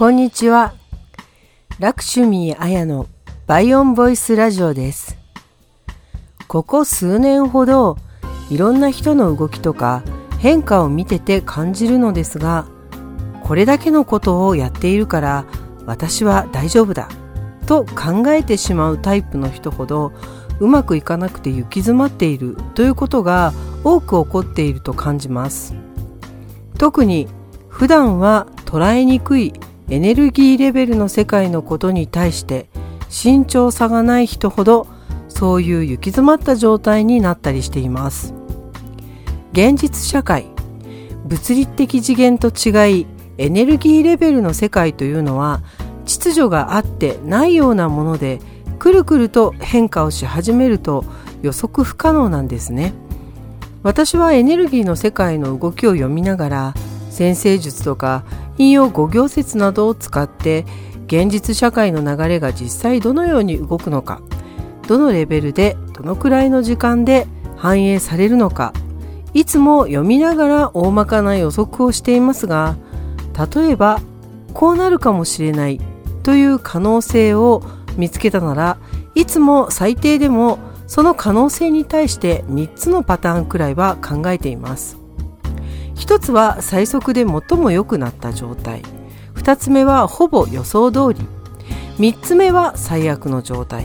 こんにちは。ラクシュミー・アヤのバイオンボイスラジオです。ここ数年ほどいろんな人の動きとか変化を見てて感じるのですが、これだけのことをやっているから私は大丈夫だと考えてしまうタイプの人ほどうまくいかなくて行き詰まっているということが多く起こっていると感じます。特に普段は捉えにくいエネルギーレベルの世界のことに対して慎重さがない人ほどそういう行き詰まった状態になったりしています。現実社会物理的次元と違いエネルギーレベルの世界というのは秩序があってないようなものでくるくると変化をし始めると予測不可能なんですね。私はエネルギーの世界の動きを読みながら先生術とか引用五行説などを使って現実社会の流れが実際どのように動くのかどのレベルでどのくらいの時間で反映されるのかいつも読みながら大まかな予測をしていますが例えばこうなるかもしれないという可能性を見つけたならいつも最低でもその可能性に対して3つのパターンくらいは考えています。1つは最速で最も良くなった状態。2つ目はほぼ予想通り。3つ目は最悪の状態、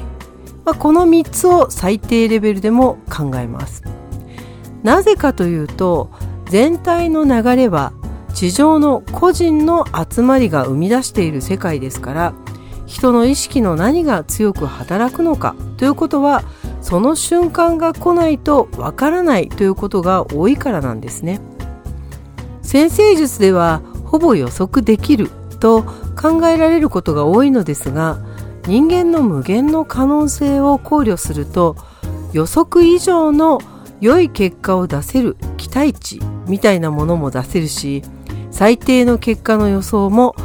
まあ、この3つを最低レベルでも考えます。なぜかというと全体の流れは地上の個人の集まりが生み出している世界ですから人の意識の何が強く働くのかということはその瞬間が来ないとわからないということが多いからなんですね。先生術ではほぼ予測できると考えられることが多いのですが人間の無限の可能性を考慮すると予測以上の良い結果を出せる期待値みたいなものも出せるし最低の結果の予想も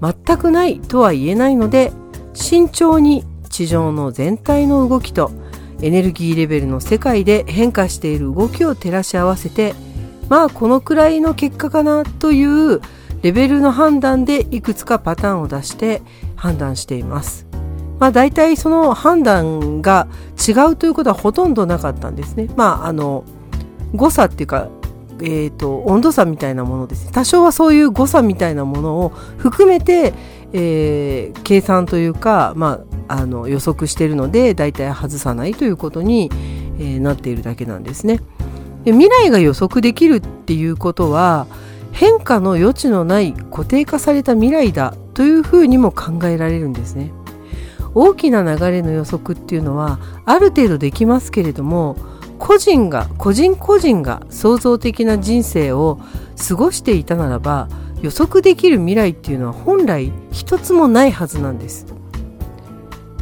全くないとは言えないので慎重に地上の全体の動きとエネルギーレベルの世界で変化している動きを照らし合わせてまあこのくらいの結果かなというレベルの判断でいくつかパターンを出して判断しています。まあ大体その判断が違うということはほとんどなかったんですね。まああの誤差っていうかえーと、温度差みたいなものですね多少はそういう誤差みたいなものを含めて、えー、計算というか、まあ、あの予測しているので大体外さないということに、えー、なっているだけなんですね。で未来が予測できるっていうことは変化の余地のない固定化された未来だというふうにも考えられるんですね。大きな流れの予測っていうのはある程度できますけれども個人が個人個人が創造的な人生を過ごしていたならば予測できる未来っていうのは本来一つもないはずなんです。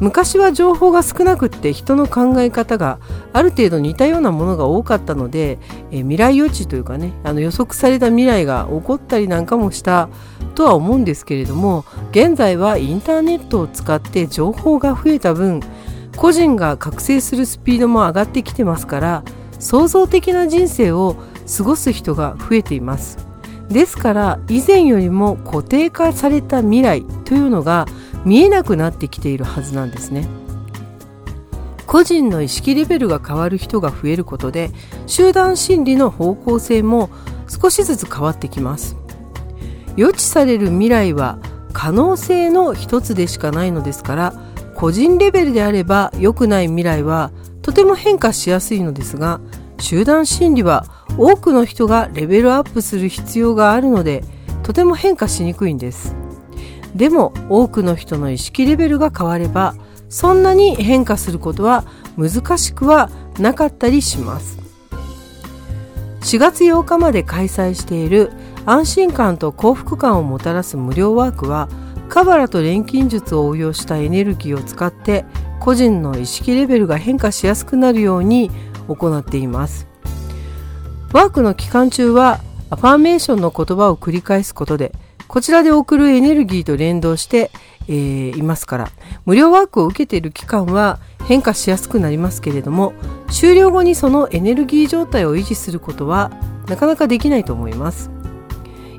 昔は情報が少なくって人の考え方がある程度似たようなものが多かったので、え未来予知というかねあの予測された未来が起こったりなんかもしたとは思うんですけれども現在はインターネットを使って情報が増えた分個人が覚醒するスピードも上がってきてますから創造的な人生を過ごす人が増えています。ですから以前よりも固定化された未来というのが見えなくなってきているはずなんですね。個人の意識レベルが変わる人が増えることで集団心理の方向性も少しずつ変わってきます。予知される未来は可能性の一つでしかないのですから個人レベルであれば良くない未来はとても変化しやすいのですが集団心理は多くの人がレベルアップする必要があるのでとても変化しにくいんです。でも多くの人の意識レベルが変わればそんなに変化することは難しくはなかったりします。4月8日まで開催している安心感と幸福感をもたらす無料ワークはカバラと錬金術を応用したエネルギーを使って個人の意識レベルが変化しやすくなるように行っています。ワークの期間中はアファーメーションの言葉を繰り返すことでこちらで送るエネルギーと連動して、えー、いますから、無料ワークを受けている期間は変化しやすくなりますけれども、終了後にそのエネルギー状態を維持することはなかなかできないと思います。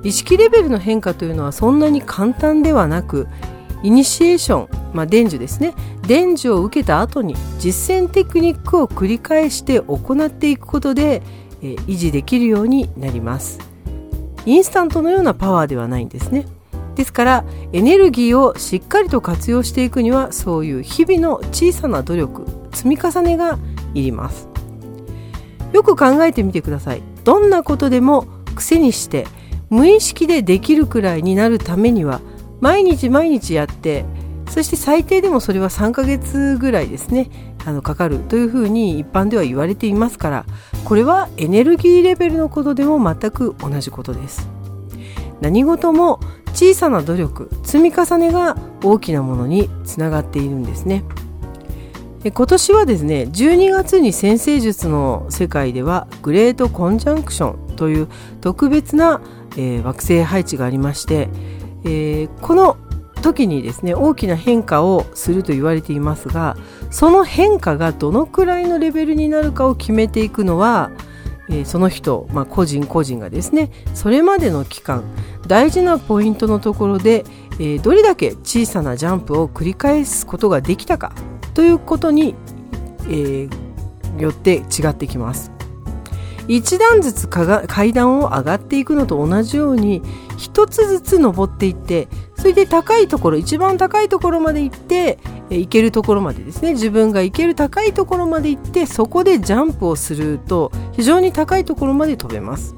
意識レベルの変化というのはそんなに簡単ではなくイニシエーション、まあ、伝授ですね。伝授を受けた後に実践テクニックを繰り返して行っていくことで、えー、維持できるようになります。インスタントのようなパワーではないんですね。ですからエネルギーをしっかりと活用していくにはそういう日々の小さな努力積み重ねがいります。よく考えてみてください。どんなことでも癖にして無意識でできるくらいになるためには毎日毎日やってそして最低でもそれは3ヶ月ぐらいですね。あのかかるというふうに一般では言われていますからこれはエネルギーレベルのことでも全く同じことです。何事も小さな努力積み重ねが大きなものにつながっているんですね。今年はですね12月に先生術の世界ではグレートコンジャンクションという特別な、えー、惑星配置がありまして、えー、この時にですね大きな変化をすると言われていますがその変化がどのくらいのレベルになるかを決めていくのは、えー、その人、まあ、個人個人がですねそれまでの期間大事なポイントのところで、えー、どれだけ小さなジャンプを繰り返すことができたかということに、えー、よって違ってきます。一段ずつ階段を上がっていくのと同じように一つずつ登っていってそれで高いところ一番高いところまで行って行けるところまでですね自分が行ける高いところまで行ってそこでジャンプをすると非常に高いところまで飛べます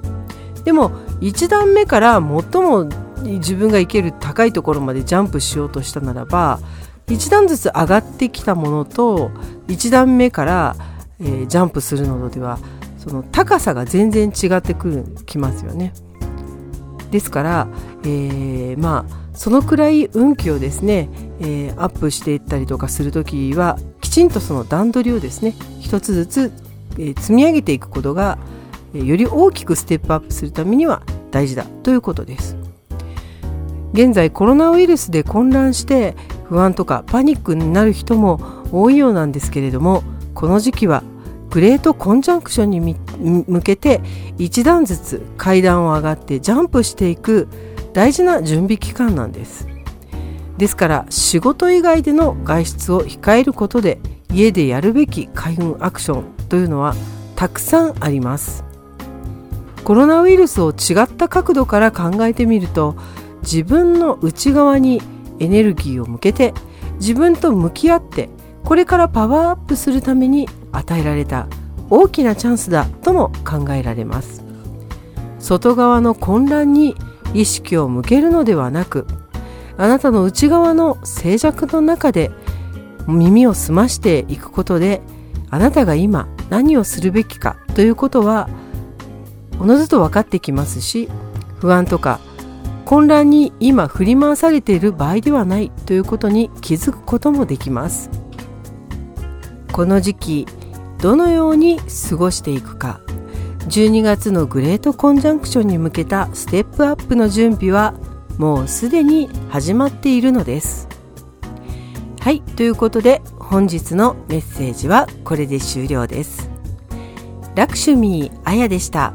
でも1段目から最も自分が行ける高いところまでジャンプしようとしたならば1段ずつ上がってきたものと1段目から、えー、ジャンプするのではその高さが全然違ってくるきますよね。ですから、えー、まあそのくらい運気をですね、えー、アップしていったりとかする時はきちんとその段取りをですね一つずつ、えー、積み上げていくことが、えー、より大きくステップアップするためには大事だということです。現在コロナウイルスで混乱して不安とかパニックになる人も多いようなんですけれどもこの時期はグレートコンジャンクションに向けて一段ずつ階段を上がってジャンプしていく大事な準備期間なんです。ですから仕事以外での外出を控えることで家でやるべき開運アクションというのはたくさんあります。コロナウイルスを違った角度から考えてみると自分の内側にエネルギーを向けて自分と向き合ってこれからパワーアップするために与えられた大きなチャンスだとも考えられます。外側の混乱に意識を向けるのではなくあなたの内側の静寂の中で耳を澄ましていくことであなたが今何をするべきかということはおのずと分かってきますし不安とか混乱に今振り回されている場合ではないということに気づくこともできます。この時期どのように過ごしていくか12月のグレートコンジャンクションに向けたステップアップの準備はもうすでに始まっているのですはいということで本日のメッセージはこれで終了ですラクシュミーあやでした。